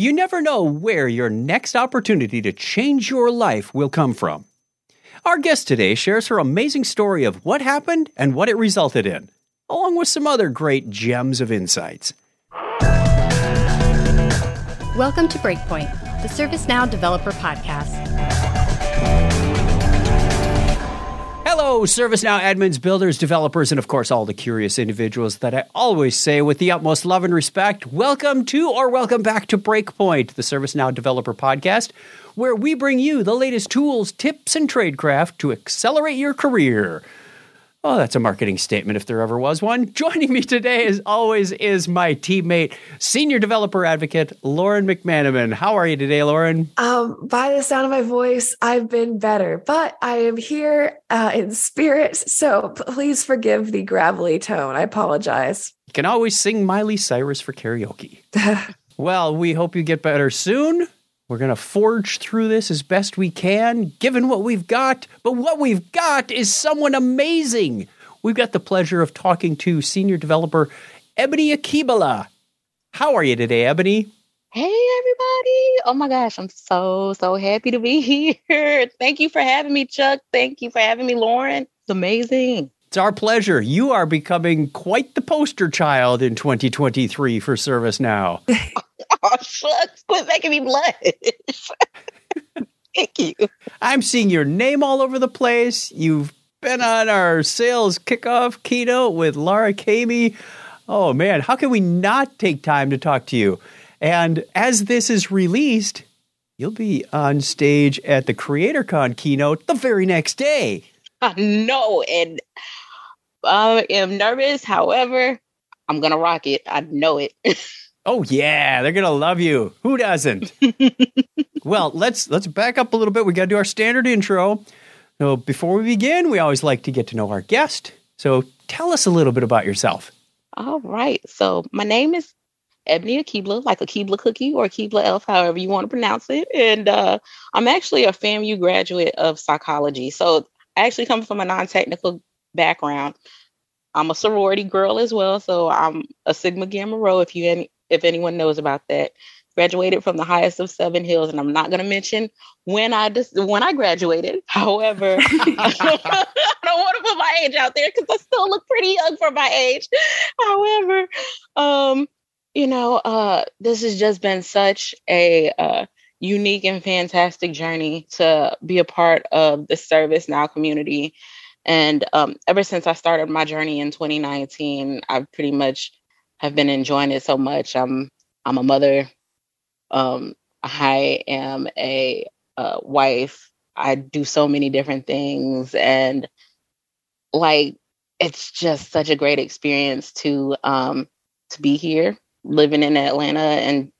You never know where your next opportunity to change your life will come from. Our guest today shares her amazing story of what happened and what it resulted in, along with some other great gems of insights. Welcome to Breakpoint, the ServiceNow Developer Podcast. Hello, ServiceNow admins, builders, developers, and of course, all the curious individuals that I always say with the utmost love and respect. Welcome to or welcome back to Breakpoint, the ServiceNow Developer Podcast, where we bring you the latest tools, tips, and tradecraft to accelerate your career. Oh, that's a marketing statement if there ever was one. Joining me today, as always, is my teammate, senior developer advocate, Lauren McManamon. How are you today, Lauren? Um, by the sound of my voice, I've been better, but I am here uh, in spirit. So please forgive the gravelly tone. I apologize. You can always sing Miley Cyrus for karaoke. well, we hope you get better soon. We're going to forge through this as best we can, given what we've got. But what we've got is someone amazing. We've got the pleasure of talking to senior developer Ebony Akkebala. How are you today, Ebony? Hey, everybody. Oh my gosh, I'm so, so happy to be here. Thank you for having me, Chuck. Thank you for having me, Lauren. It's amazing. It's our pleasure. You are becoming quite the poster child in 2023 for ServiceNow. oh, shucks. Quit making me blush. Thank you. I'm seeing your name all over the place. You've been on our sales kickoff keynote with Lara Caimi. Oh man, how can we not take time to talk to you? And as this is released, you'll be on stage at the CreatorCon keynote the very next day. I know, and I am nervous. However, I'm gonna rock it. I know it. oh yeah, they're gonna love you. Who doesn't? well, let's let's back up a little bit. We got to do our standard intro. So before we begin, we always like to get to know our guest. So tell us a little bit about yourself. All right. So my name is Ebony Akkebala, like a Keebler cookie or Keebler elf, however you want to pronounce it. And uh, I'm actually a FAMU graduate of psychology. So I actually come from a non-technical background. I'm a sorority girl as well, so I'm a Sigma Gamma Rho. If you any, if anyone knows about that, graduated from the highest of seven hills, and I'm not going to mention when I just when I graduated. However, I don't want to put my age out there because I still look pretty young for my age. However, um, you know, uh, this has just been such a uh, unique and fantastic journey to be a part of the service now community and um, ever since I started my journey in 2019, I've pretty much have been enjoying it so much. I'm I'm a mother. Um, I am a, a wife. I do so many different things, and like it's just such a great experience to um, to be here, living in Atlanta, and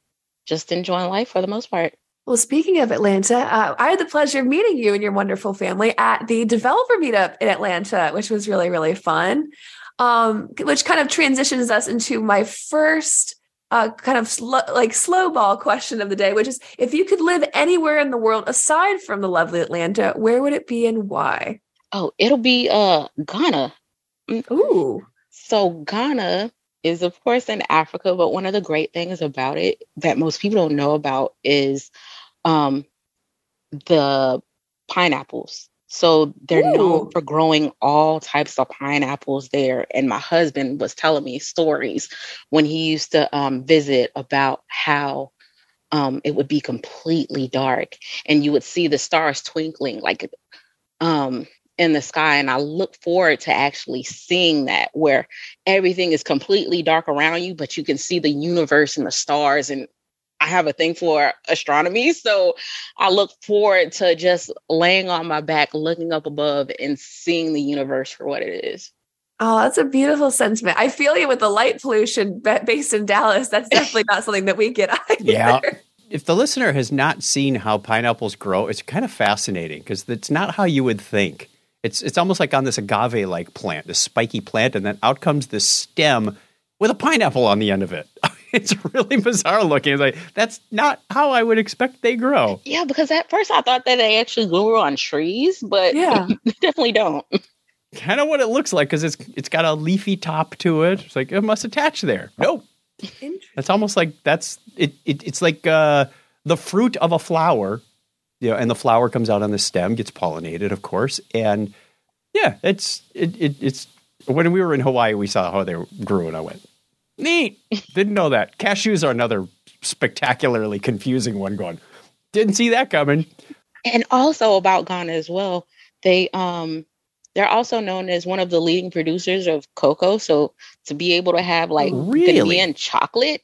just enjoying life for the most part. Well, speaking of Atlanta, uh, I had the pleasure of meeting you and your wonderful family at the developer meetup in Atlanta, which was really, really fun. Um, which kind of transitions us into my first uh, kind of sl- like slow ball question of the day, which is if you could live anywhere in the world aside from the lovely Atlanta, where would it be and why? Oh, it'll be uh, Ghana. Mm, Ooh. So Ghana is of course in Africa, but one of the great things about it that most people don't know about is um, the pineapples. So they're Ooh. known for growing all types of pineapples there. And my husband was telling me stories when he used to um, visit about how um, it would be completely dark and you would see the stars twinkling like um, in the sky. And I look forward to actually seeing that where everything is completely dark around you, but you can see the universe and the stars and I have a thing for astronomy. So I look forward to just laying on my back, looking up above, and seeing the universe for what it is. Oh, that's a beautiful sentiment. I feel you with the light pollution based in Dallas. That's definitely not something that we get either. Yeah. If the listener has not seen how pineapples grow, it's kind of fascinating because it's not how you would think. It's it's almost like on this agave like plant, this spiky plant, and then out comes this stem with a pineapple on the end of it. it's really bizarre looking. It's like that's not how I would expect they grow. Yeah, because at first I thought that they actually grew on trees, but Yeah. they definitely don't. Kind of what it looks like because it's it's got a leafy top to it. It's like it must attach there. Nope, It's almost like that's it, it it's like uh, the fruit of a flower, you know, and the flower comes out on the stem, gets pollinated, of course, and yeah, it's it, it it's when we were in Hawaii, we saw how they grew, and I went, neat. Didn't know that. Cashews are another spectacularly confusing one. Going, didn't see that coming. And also about Ghana as well, they um they're also known as one of the leading producers of cocoa. So to be able to have like Really? Ghanaian chocolate,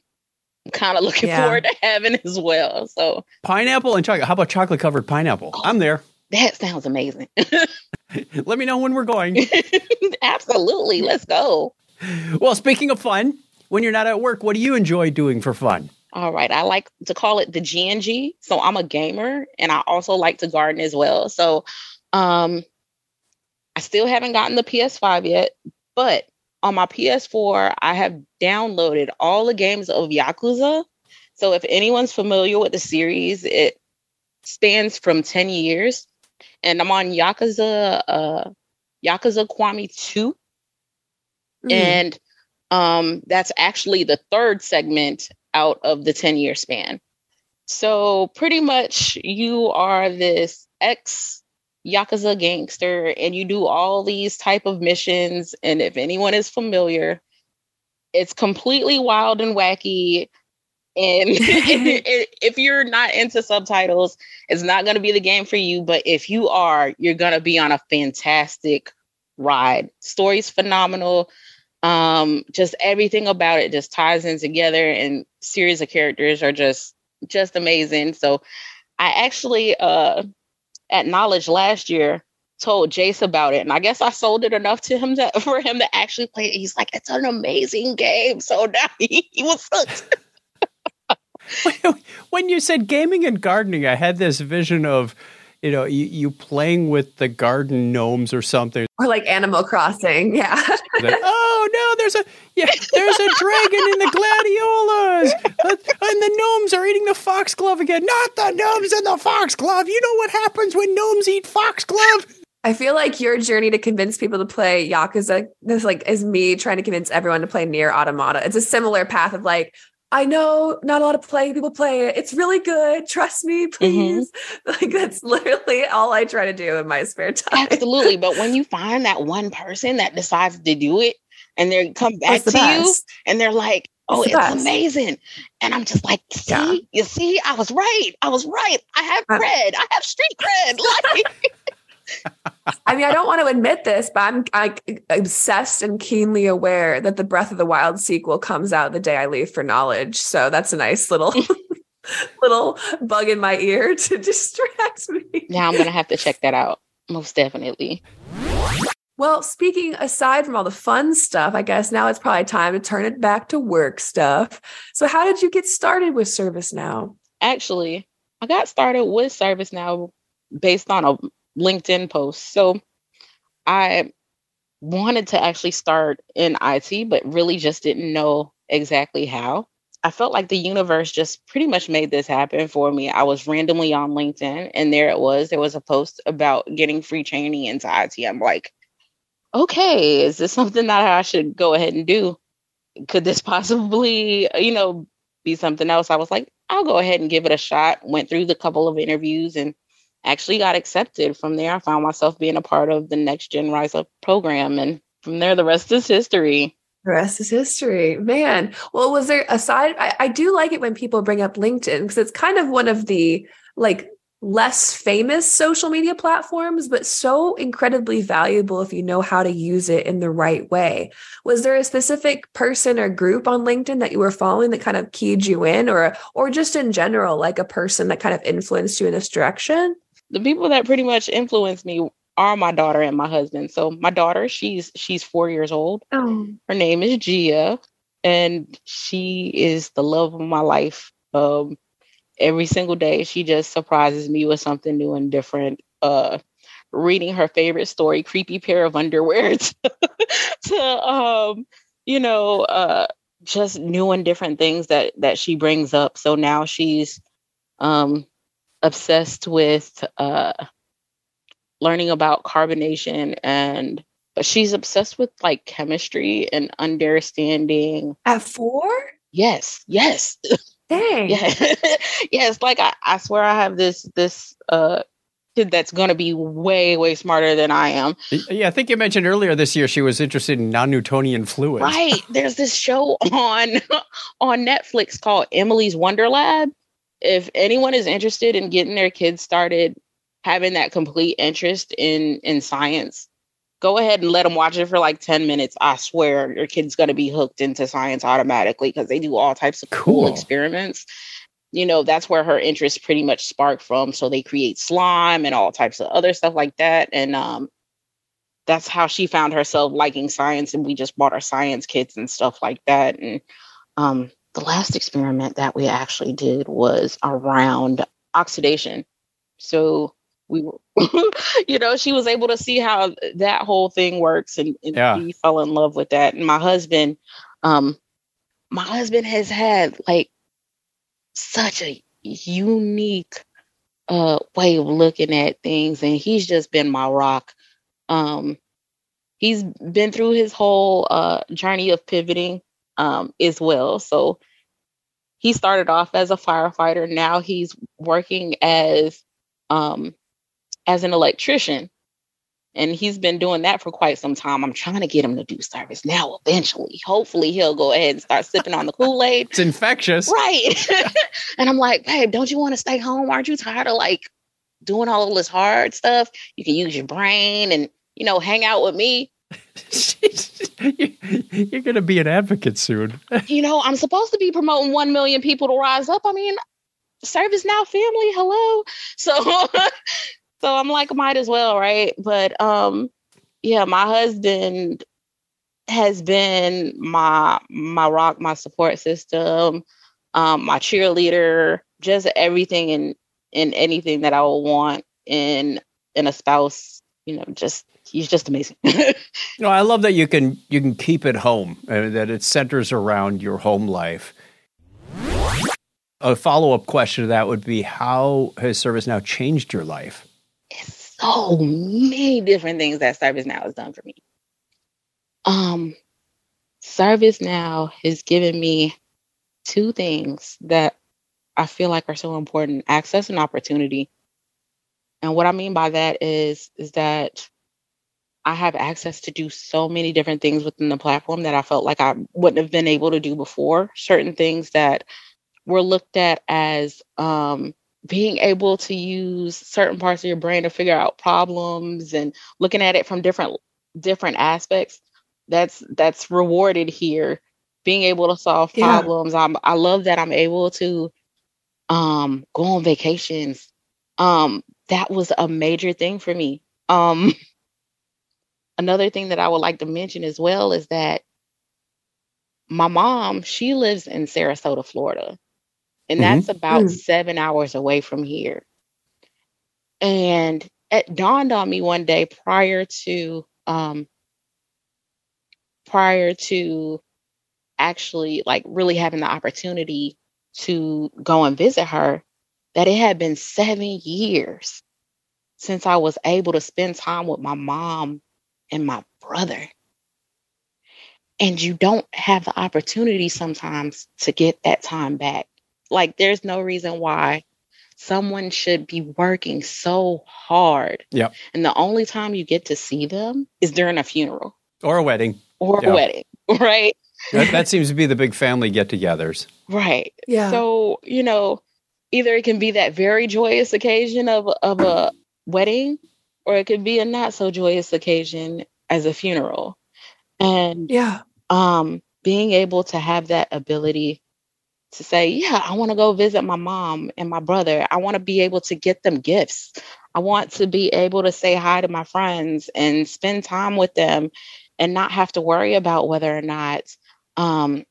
I'm kind of looking Yeah. forward to having as well. So Pineapple and chocolate. How about chocolate covered pineapple? I'm there. that sounds amazing. Let me know when we're going. Absolutely. Let's go. well, speaking of fun, when you're not at work, what do you enjoy doing for fun? All right. I like to call it the GNG. So I'm a gamer and I also like to garden as well. So um I still haven't gotten the PS5 yet, but on my PS4, I have downloaded all the games of Yakuza. So if anyone's familiar with the series, it spans from 10 years. And I'm on Yakuza uh Yakuza Kiwami 2 Mm. and um, that's actually the third segment out of the 10 year span. So pretty much you are this ex yakuza gangster and you do all these type of missions. And if anyone is familiar it's completely wild and wacky. And if you're not into subtitles it's not going to be the game for you. But if you are you're going to be on a fantastic ride. Story's phenomenal um just everything about it just ties in together and series of characters are just just amazing. So i actually uh at knowledge last year told jace about it and i guess i sold it enough to him to, for him to actually play it. He's like it's an amazing game. So now he, he was hooked. When you said gaming and gardening, I had this vision of, you know, you, you playing with the garden gnomes or something. or like Animal Crossing. Yeah. That, oh no, there's a yeah, there's a dragon in the gladiolas, Uh, and the gnomes are eating the foxglove again. Not the gnomes and the foxglove. You know what happens when gnomes eat foxglove? I feel like your journey to convince people to play Yakuza this like is me trying to convince everyone to play NieR:Automata. It's a similar path of like, I know not a lot of play people play it. It's really good. Trust me, mm-hmm. please. Like that's literally all I try to do in my spare time. Absolutely. But when you find that one person that decides to do it and they come back to the you and they're like, oh, It's it's, amazing. And I'm just like, see, Yeah. you see, I was right. I was right. I have cred. I have street cred. Like, I mean, I don't want to admit this, but I'm like obsessed and keenly aware that the Breath of the Wild sequel comes out the day I leave for knowledge. So that's a nice little little bug in my ear to distract me. now I'm going to have to check that out. Most definitely. Well, speaking aside from all the fun stuff, I guess now it's probably time to turn it back to work stuff. So, how did you get started with ServiceNow? Actually, I got started with ServiceNow based on a LinkedIn posts. So I wanted to actually start in IT, but really just didn't know exactly how. I felt like the universe just pretty much made this happen for me. I was randomly on LinkedIn and there it was. There was a post about getting free training into IT. I'm like, okay, is this something that I should go ahead and do? Could this possibly, you know, be something else? I was like, I'll go ahead and give it a shot. Went through the couple of interviews and actually got accepted. From there, I found myself being a part of the Next Gen Rise Up program. And from there, the rest is history. The rest is history, man. Well, was there aside? I, I do like it when people bring up LinkedIn because it's kind of one of the like less famous social media platforms, but so incredibly valuable if you know how to use it in the right way. Was there a specific person or group on LinkedIn that you were following that kind of keyed you in, or or just in general, like a person that kind of influenced you in this direction? The people that pretty much influenced me are my daughter and my husband. So my daughter, she's she's four years old. Oh, Her name is Gia, and she is the love of my life. Um, every single day, she just surprises me with something new and different. Uh, reading her favorite story, "Creepy Pair of Underwear," to, to um, you know, uh, just new and different things that that she brings up. So now she's um, obsessed with uh, learning about carbonation and but she's obsessed with like chemistry and understanding at four? Yes, yes. Dang. Yeah. yes, like I, I swear I have this this uh kid that's gonna be way, way smarter than I am. Yeah, I think you mentioned earlier this year she was interested in non-Newtonian fluids. Right. There's this show on on Netflix called Emily's Wonder Lab. If anyone is interested in getting their kids started having that complete interest in in science, go ahead and let them watch it for like 10 minutes. I swear your kid's going to be hooked into science automatically because they do all types of cool. cool experiments. You know, that's where her interest pretty much sparked from. So they create slime and all types of other stuff like that. And um, that's how she found herself liking science. And we just bought our science kits and stuff like that. And um, the last experiment that we actually did was around oxidation. So we were you know she was able to see how that whole thing works and, and yeah. he fell in love with that and my husband um my husband has had like such a unique uh way of looking at things and he's just been my rock um he's been through his whole uh journey of pivoting um as well so he started off as a firefighter now he's working as um as an electrician. And he's been doing that for quite some time. I'm trying to get him to do service now eventually. Hopefully he'll go ahead and start sipping on the Kool-Aid. It's infectious. Right. and I'm like, babe, don't you want to stay home? Aren't you tired of like doing all this hard stuff? You can use your brain and, you know, hang out with me. You're going to be an advocate soon. you know, I'm supposed to be promoting 1 million people to rise up. I mean, service now family hello so so I'm like, might as well, right? But um, yeah, my husband has been my my rock, my support system, um, my cheerleader, just everything and in anything that I would want in in a spouse. You know, just he's just amazing. no, I love that you can you can keep it home, and that it centers around your home life. A follow up question to that would be: How has service now changed your life? It's so many different things that ServiceNow has done for me. Um, ServiceNow has given me two things that I feel like are so important: access and opportunity. And what I mean by that is is that I have access to do so many different things within the platform that I felt like I wouldn't have been able to do before. Certain things that were looked at as um, being able to use certain parts of your brain to figure out problems and looking at it from different different aspects that's that's rewarded here being able to solve problems yeah. i love that i'm able to um go on vacations um that was a major thing for me um another thing that i would like to mention as well is that my mom she lives in sarasota florida and mm-hmm. that's about mm. seven hours away from here. And it dawned on me one day prior to um, prior to actually like really having the opportunity to go and visit her that it had been seven years since I was able to spend time with my mom and my brother. And you don't have the opportunity sometimes to get that time back. Like there's no reason why someone should be working so hard. Yeah. And the only time you get to see them is during a funeral or a wedding or a wedding, right? That, that seems to be the big family get togethers. Right. Yeah. So, you know, either it can be that very joyous occasion of, of a wedding or it could be a not so joyous occasion as a funeral. And yeah. Um, being able to have that ability to say, yeah, I want to go visit my mom and my brother. I want to be able to get them gifts. I want to be able to say hi to my friends and spend time with them and not have to worry about whether or not um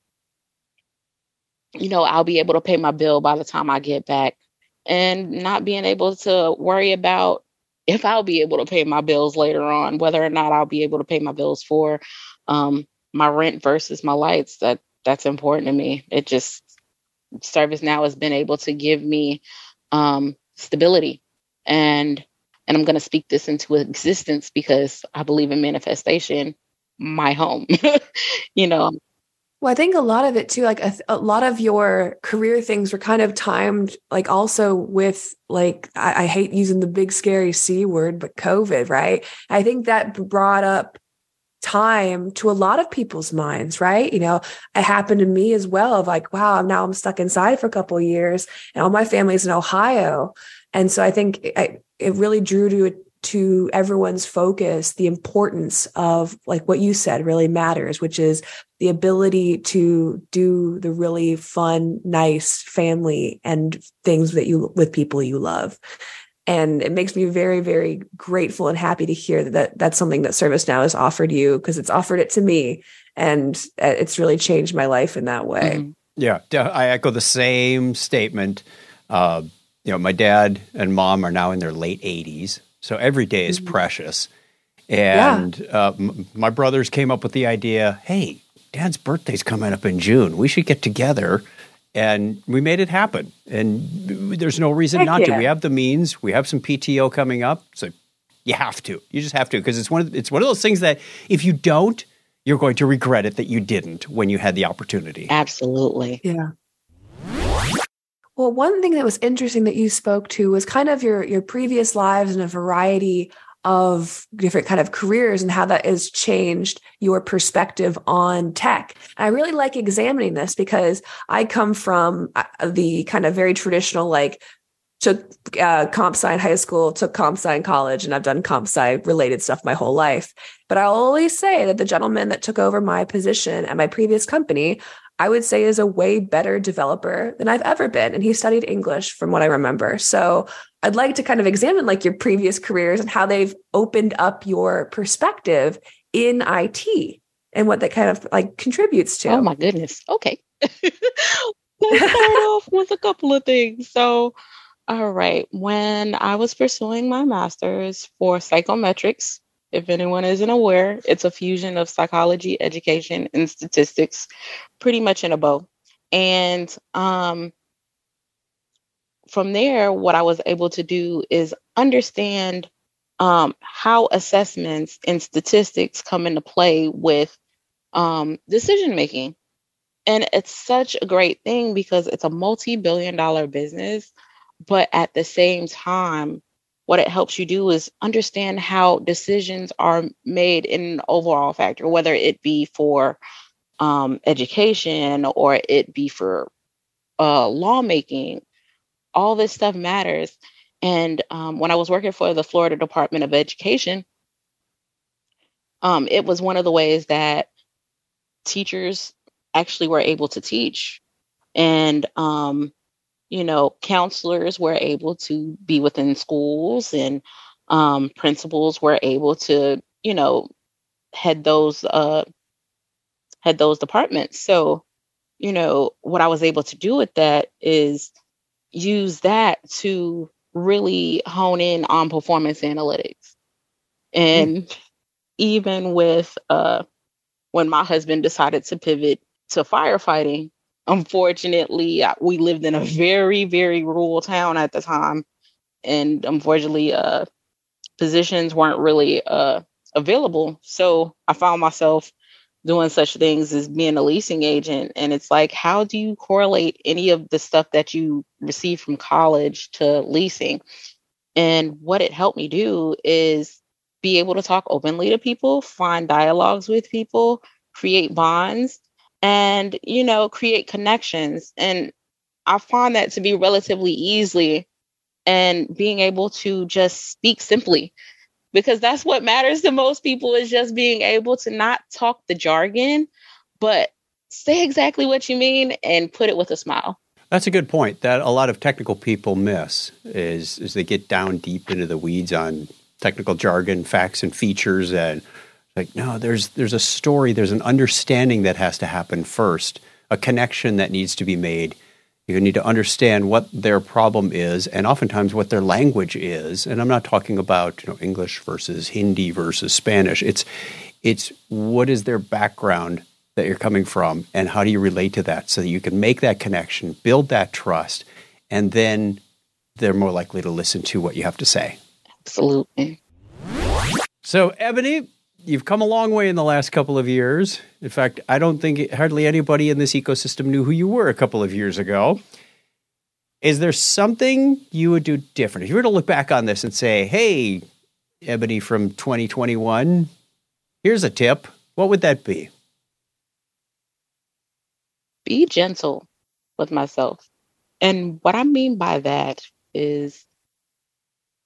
you know, I'll be able to pay my bill by the time I get back and not being able to worry about if I'll be able to pay my bills later on, whether or not I'll be able to pay my bills for um, my rent versus my lights. That that's important to me. It just ServiceNow has been able to give me um, stability and and I'm going to speak this into existence because I believe in manifestation. My home, you know. Well, I think a lot of it too, like a, a, lot of your career things were kind of timed, like also with like, I, I, hate using the big scary C word, but COVID, right? I think that brought up time to a lot of people's minds, right? You know, it happened to me as well of like, wow, now I'm stuck inside for a couple years and all my family's in Ohio. And so I think it, it really drew to to everyone's focus the importance of like what you said really matters which is the ability to do the really fun nice family and things that you with people you love. And it makes me very very grateful and happy to hear that, that that's something that servicenow has offered you because it's offered it to me and uh, it's really changed my life in that way. Mm-hmm. yeah i echo the same statement. Uh, you know my dad and mom are now in their late 80s so every day is mm-hmm. precious. And yeah. uh, m- my brothers came up with the idea hey, dad's birthday's coming up in June. We should get together. And we made it happen. And there's no reason Heck not yeah. to. We have the means, we have some PTO coming up. So you have to. You just have to because it's one of it's one of those things that if you don't, you're going to regret it that you didn't when you had the opportunity. Absolutely. Yeah. Well, one thing that was interesting that you spoke to was kind of your your previous lives and a variety of different kind of careers and how that has changed your perspective on tech. And I really like examining this because I come from uh, the kind of very traditional like took uh, comp sci in high school, took comp sci in college, and I've done comp sci related stuff my whole life. But I'll always say that the gentleman that took over my position at my previous company I would say is a way better developer than I've ever been. And he studied English from what I remember. So I'd like to kind of examine like your previous careers and how they've opened up your perspective in IT and what that kind of like contributes to. Oh my goodness. Okay. Let's start off with a couple of things. So, all right, when I was pursuing my master's for psychometrics, if anyone isn't aware, it's a fusion of psychology, education, and statistics, pretty much in a bow. And um, from there, what I was able to do is understand um, how assessments and statistics come into play with um, decision making. And it's such a great thing because it's a multi billion dollar business. But at the same time, what it helps you do is understand how decisions are made in an overall factor, whether it be for um, education or it be for uh, lawmaking. All this stuff matters. And um, when I was working for the Florida Department of Education, um, it was one of the ways that teachers actually were able to teach. And um, you know, counselors were able to be within schools and um, principals were able to, you know, head those uh, head those departments. So, you know, what I was able to do with that is use that to really hone in on performance analytics. And mm-hmm. even with uh, when my husband decided to pivot to firefighting, unfortunately, uh, we lived in a very, very rural town at the time. And unfortunately, uh, positions weren't really uh, available. So I found myself doing such things as being a leasing agent. And it's like, how do you correlate any of the stuff that you receive from college to leasing? And what it helped me do is be able to talk openly to people, find dialogues with people, create bonds, and you know create connections. And i find that to be relatively easily and being able to just speak simply because that's what matters to most people is just being able to not talk the jargon but say exactly what you mean and put it with a smile. That's a good point that a lot of technical people miss is is they get down deep into the weeds on technical jargon facts and features and like no there's there's a story there's an understanding that has to happen first a connection that needs to be made. You need to understand what their problem is and oftentimes what their language is. And i'm not talking about you know english versus hindi versus spanish. It's it's what is their background that you're coming from and how do you relate to that so that you can make that connection build that trust and then they're more likely to listen to what you have to say. Absolutely. So ebony you've come a long way in the last couple of years. In fact, I don't think hardly anybody in this ecosystem knew who you were a couple of years ago. Is there something you would do different? If you were to look back on this and say, hey, Ebony from 2021, here's a tip, what would that be? Be gentle with myself. And what I mean by that is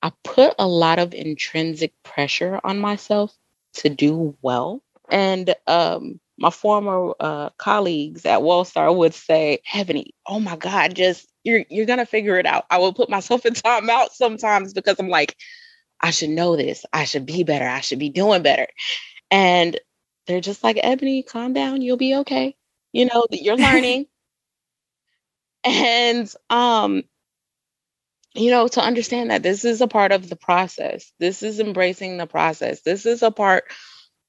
I put a lot of intrinsic pressure on myself to do well. And um, my former uh, colleagues at Wellstar would say, Ebony, oh my God, just you're you're gonna figure it out. I will put myself in timeout sometimes because I'm like, I should know this. I should be better. I should be doing better. And they're just like, Ebony, calm down. You'll be okay. You know, you're learning. and um, you know, to understand that this is a part of the process. This is embracing the process. This is a part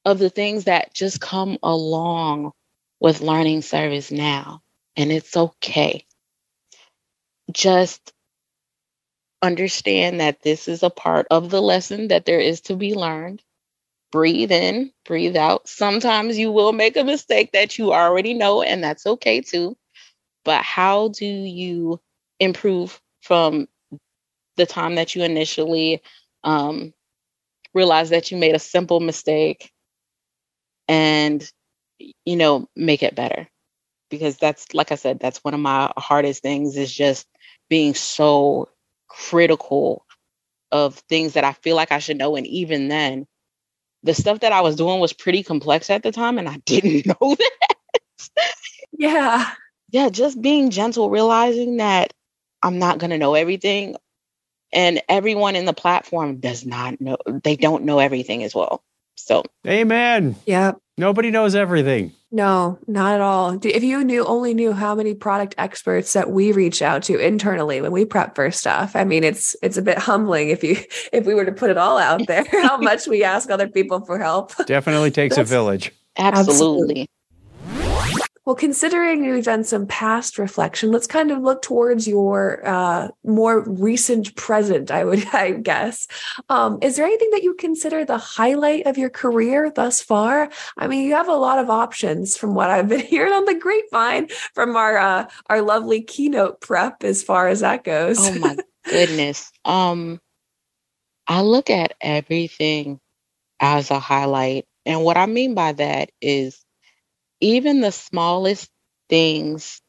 of the things that just come along with learning service now. And it's okay. Just understand that this is a part of the lesson that there is to be learned. Breathe in, breathe out. Sometimes you will make a mistake that you already know, and that's okay too. But how do you improve from the time that you initially um, realize that you made a simple mistake and you know make it better. Because that's like i said that's one of my hardest things is just being so critical of things that i feel like i should know. And even then the stuff that i was doing was pretty complex at the time and i didn't know that. Yeah. Yeah just being gentle realizing that i'm not going to know everything and everyone in the platform does not know they don't know everything as well. So. Amen. Yeah nobody knows everything. No not at all. If you knew only knew how many product experts that we reach out to internally when we prep for stuff i mean it's it's a bit humbling if you if we were to put it all out there how much we ask other people for help. Definitely takes a village. Absolutely. absolutely. Well, considering we've done some past reflection, let's kind of look towards your uh, more recent present, I would I guess. Um, is there anything that you consider the highlight of your career thus far? I mean, you have a lot of options from what I've been hearing on the grapevine from our uh, our lovely keynote prep as far as that goes. Oh my goodness. Um, I look at everything as a highlight. And what I mean by that is even the smallest things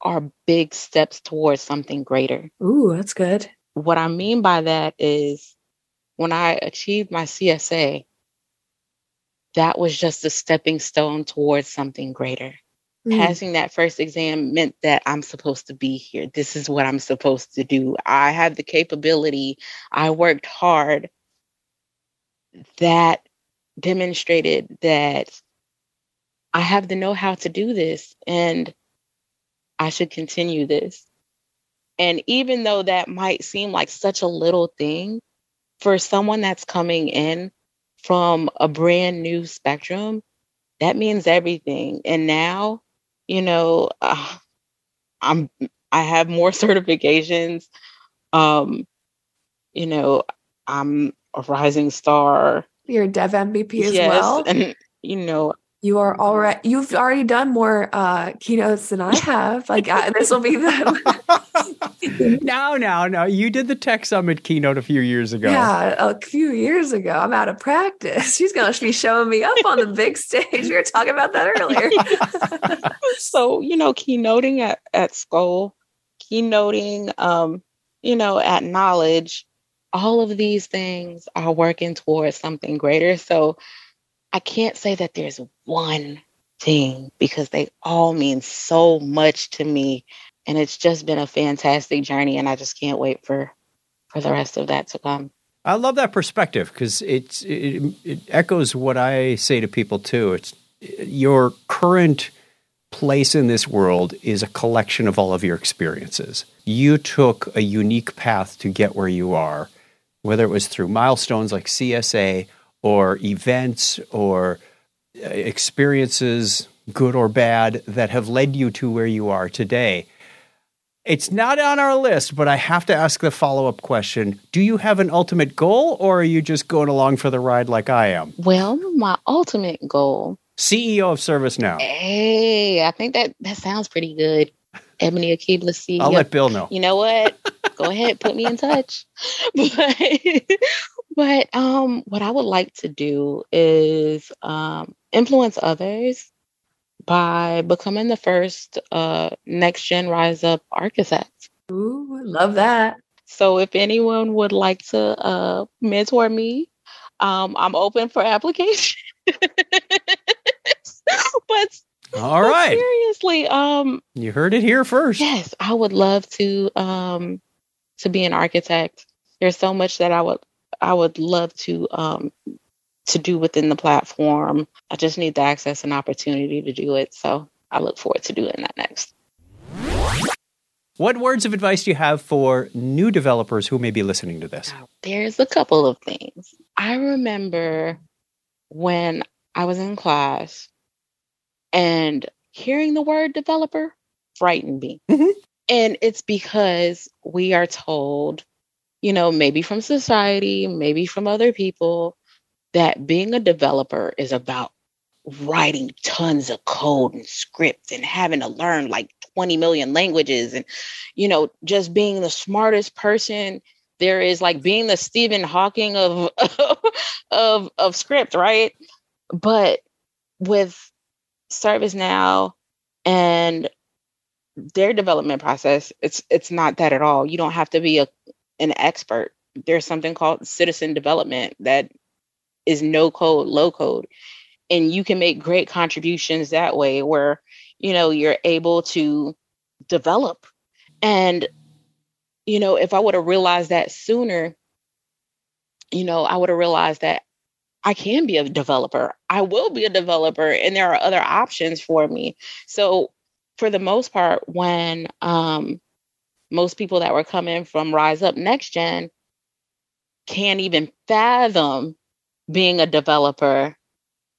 are big steps towards something greater. Ooh, that's good. What I mean by that is when I achieved my CSA, that was just a stepping stone towards something greater. Mm. Passing that first exam meant that I'm supposed to be here. This is what I'm supposed to do. I have the capability. I worked hard. That demonstrated that I have the know how to do this and I should continue this. And even though that might seem like such a little thing, for someone that's coming in from a brand new spectrum, that means everything. And now, you know, uh, I'm I have more certifications. Um, you know, I'm a rising star. You're a dev MVP as yes, well. And you know, you are already you've already done more uh keynotes than i have. Like this will be the no no no. You did the tech summit keynote a few years ago. Yeah a few years ago. I'm out of practice. She's gonna be showing me up on the big stage. We were talking about that earlier. So you know keynoting at at school keynoting um you know at knowledge all of these things are working towards something greater. So I can't say that there's one thing because they all mean so much to me and it's just been a fantastic journey and I just can't wait for for the rest of that to come. I love that perspective because it, it echoes what I say to people too. It's your current place in this world is a collection of all of your experiences. You took a unique path to get where you are, whether it was through milestones like CSA or events or uh, experiences, good or bad, that have led you to where you are today. It's not on our list, but I have to ask the follow up question Do you have an ultimate goal, or are you just going along for the ride like I am? Well, my ultimate goal CEO of ServiceNow. Hey, I think that that sounds pretty good. Ebony Akkebala CEO. I'll let Bill know. You know what? Go ahead, put me in touch. But, but um, what I would like to do is um, influence others by becoming the first uh, next gen rise up architect. Ooh, love that. So if anyone would like to uh, mentor me, um, I'm open for application. but all right, seriously, um, you heard it here first. Yes, I would love to um, to be an architect. There's so much that I would I would love to um, to do within the platform. I just need the access and opportunity to do it. So I look forward to doing that next. What words of advice do you have for new developers who may be listening to this? There's a couple of things. I remember when I was in class and hearing the word developer frightened me. Mm-hmm. And it's because we are told, you know, maybe from society, maybe from other people, that being a developer is about writing tons of code and script and having to learn like 20 million languages and you know just being the smartest person there is like being the Stephen Hawking of of of script right? But with ServiceNow and their development process it's it's not that at all. You don't have to be a an expert. There's something called citizen development that is no code low code. And you can make great contributions that way where you know you're able to develop. And you know if i would have realized that sooner you know i would have realized that i can be a developer. I will be a developer and there are other options for me. So for the most part when um most people that were coming from rise up next gen can't even fathom being a developer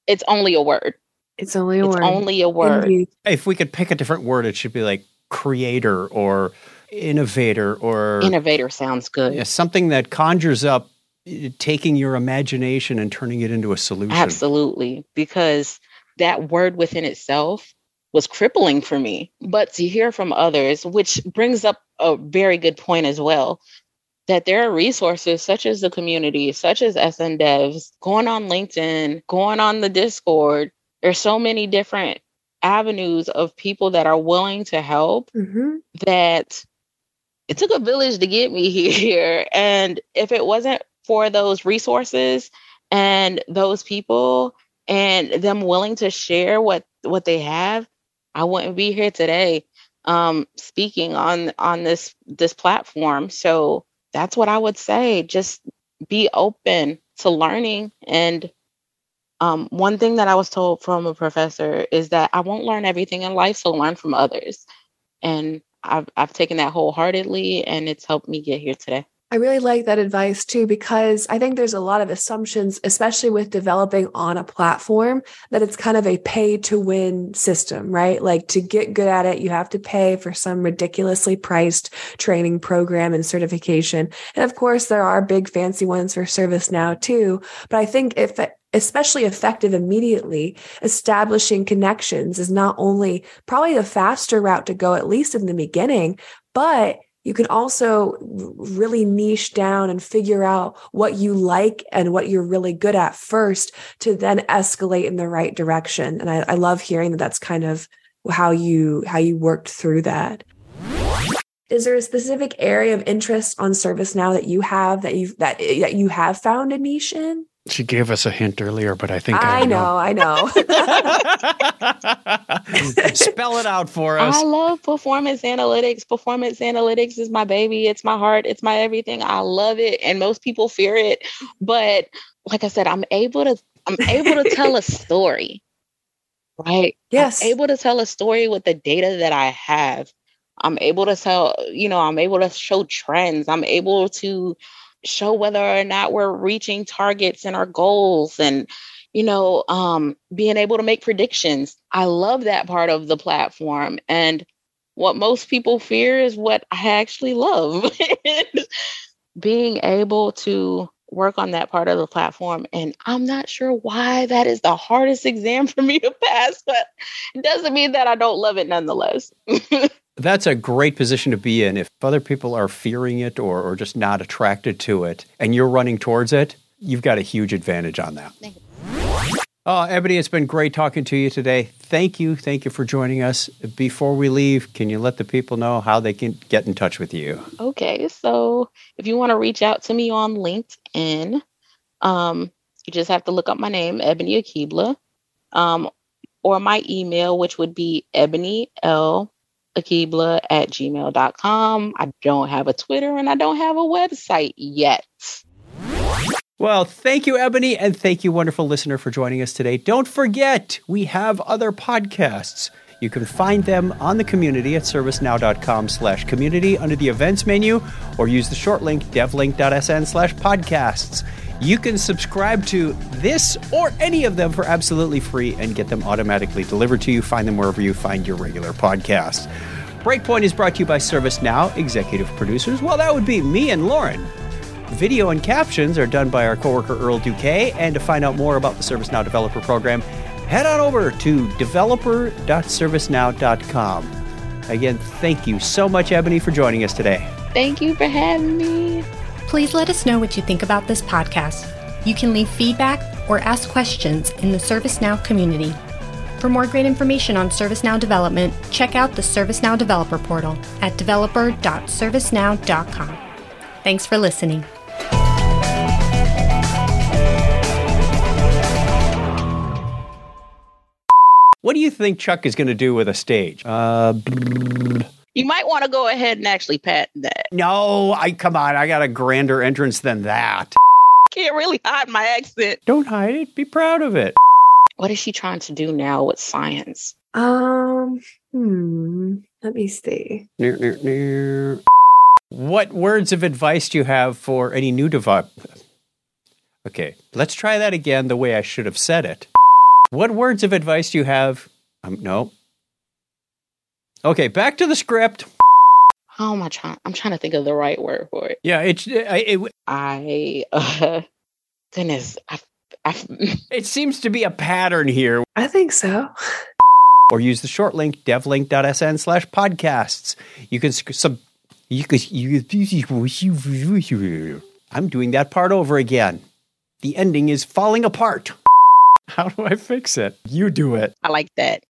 it's only a word. It's only a word. it's word. only a word. Indeed. If we could pick a different word, it should be like creator or innovator or innovator sounds good. Yeah, something that conjures up eh, taking your imagination and turning it into a solution. Absolutely, because that word within itself was crippling for me. But to hear from others, which brings up a very good point as well, that there are resources such as the community, such as SN Devs, going on LinkedIn, going on the Discord. There's so many different avenues of people that are willing to help mm-hmm. that it took a village to get me here. And if it wasn't for those resources and those people and them willing to share what what they have, I wouldn't be here today um, speaking on on this this platform. So that's what I would say. Just be open to learning. And um, one thing that I was told from a professor is that I won't learn everything in life, so learn from others. And I've I've taken that wholeheartedly, and it's helped me get here today. I really like that advice too, because I think there's a lot of assumptions, especially with developing on a platform, that it's kind of a pay to win system, right? Like to get good at it, you have to pay for some ridiculously priced training program and certification. And of course, there are big fancy ones for ServiceNow too. But I think if especially effective immediately, establishing connections is not only probably the faster route to go, at least in the beginning, but you can also really niche down and figure out what you like and what you're really good at first to then escalate in the right direction. And I, I love hearing that that's kind of how you how you worked through that. Is there a specific area of interest on ServiceNow that you have that you that that you have found a niche in? She gave us a hint earlier, but I think I, I know. I know. Spell it out for us. I love performance analytics. Performance analytics is my baby. It's my heart. It's my everything. I love it, and most people fear it. But like I said, I'm able to. I'm able to tell a story. Right. Yes. I'm able to tell a story with the data that I have. I'm able to tell. You know, I'm able to show trends. I'm able to show whether or not we're reaching targets and our goals and you know um, being able to make predictions i love that part of the platform and what most people fear is what I actually love. Being able to work on that part of the platform. And I'm not sure why that is the hardest exam for me to pass, but it doesn't mean that I don't love it nonetheless. That's a great position to be in. If other people are fearing it or, or just not attracted to it and you're running towards it, you've got a huge advantage on that. Oh, Ebony, it's been great talking to you today. Thank you. Thank you for joining us. Before we leave, can you let the people know how they can get in touch with you? Okay. So if you want to reach out to me on LinkedIn, um, you just have to look up my name, Ebony Akkebala, um, or my email, which would be ebony l akkebala at gmail.com. I don't have a Twitter and I don't have a website yet. Well, thank you, Ebony, and thank you, wonderful listener, for joining us today. Don't forget, we have other podcasts. You can find them on the community at servicenow.com slash community under the events menu or use the short link devlink.sn slash podcasts. You can subscribe to this or any of them for absolutely free and get them automatically delivered to you. Find them wherever you find your regular podcasts. Breakpoint is brought to you by ServiceNow, executive producers. Well, that would be me and Lauren. Video and captions are done by our coworker Earl Duque. And to find out more about the ServiceNow Developer Program, head on over to developer.servicenow.com. Again, thank you so much, Ebony, for joining us today. Thank you for having me. Please let us know what you think about this podcast. You can leave feedback or ask questions in the ServiceNow community. For more great information on ServiceNow development, check out the ServiceNow Developer Portal at developer.servicenow.com. Thanks for listening. What do you think Chuck is going to do with a stage? Uh, You might want to go ahead and actually patent that. no, I come on. I got a grander entrance than that. Can't really hide my accent. Don't hide it. Be proud of it. What is she trying to do now with science? Um, hmm. Let me see. Near, near, near. What words of advice do you have for any new device? Okay, let's try that again the way I should have said it. What words of advice do you have? Um, no. Okay, back to the script. How am I trying? I'm trying to think of the right word for it. Yeah, it's it, it, I, uh, goodness, I, I, it seems to be a pattern here. I think so. Or use the short link devlink.sn slash podcasts. You can sc- sub. You could. You, I'm doing that part over again. The ending is falling apart. How do I fix it? You do it. I like that.